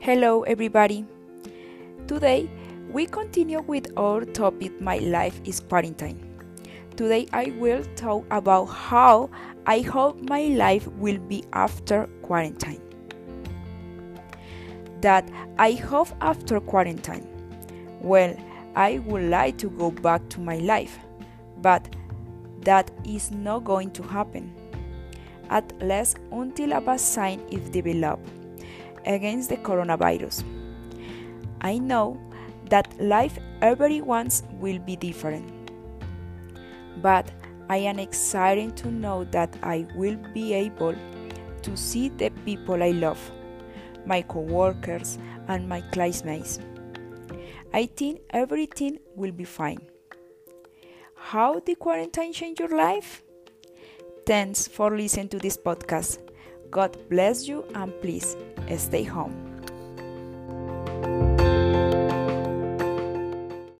Hello, everybody. Today we continue with our topic My Life is Quarantine. Today I will talk about how I hope my life will be after quarantine. That I hope after quarantine. Well, I would like to go back to my life, but that is not going to happen. At least until a vaccine is developed against the coronavirus. I know that life everyone's will be different. But I am excited to know that I will be able to see the people I love, my coworkers and my classmates. I think everything will be fine. How did quarantine change your life? Thanks for listening to this podcast. God bless you and please stay home.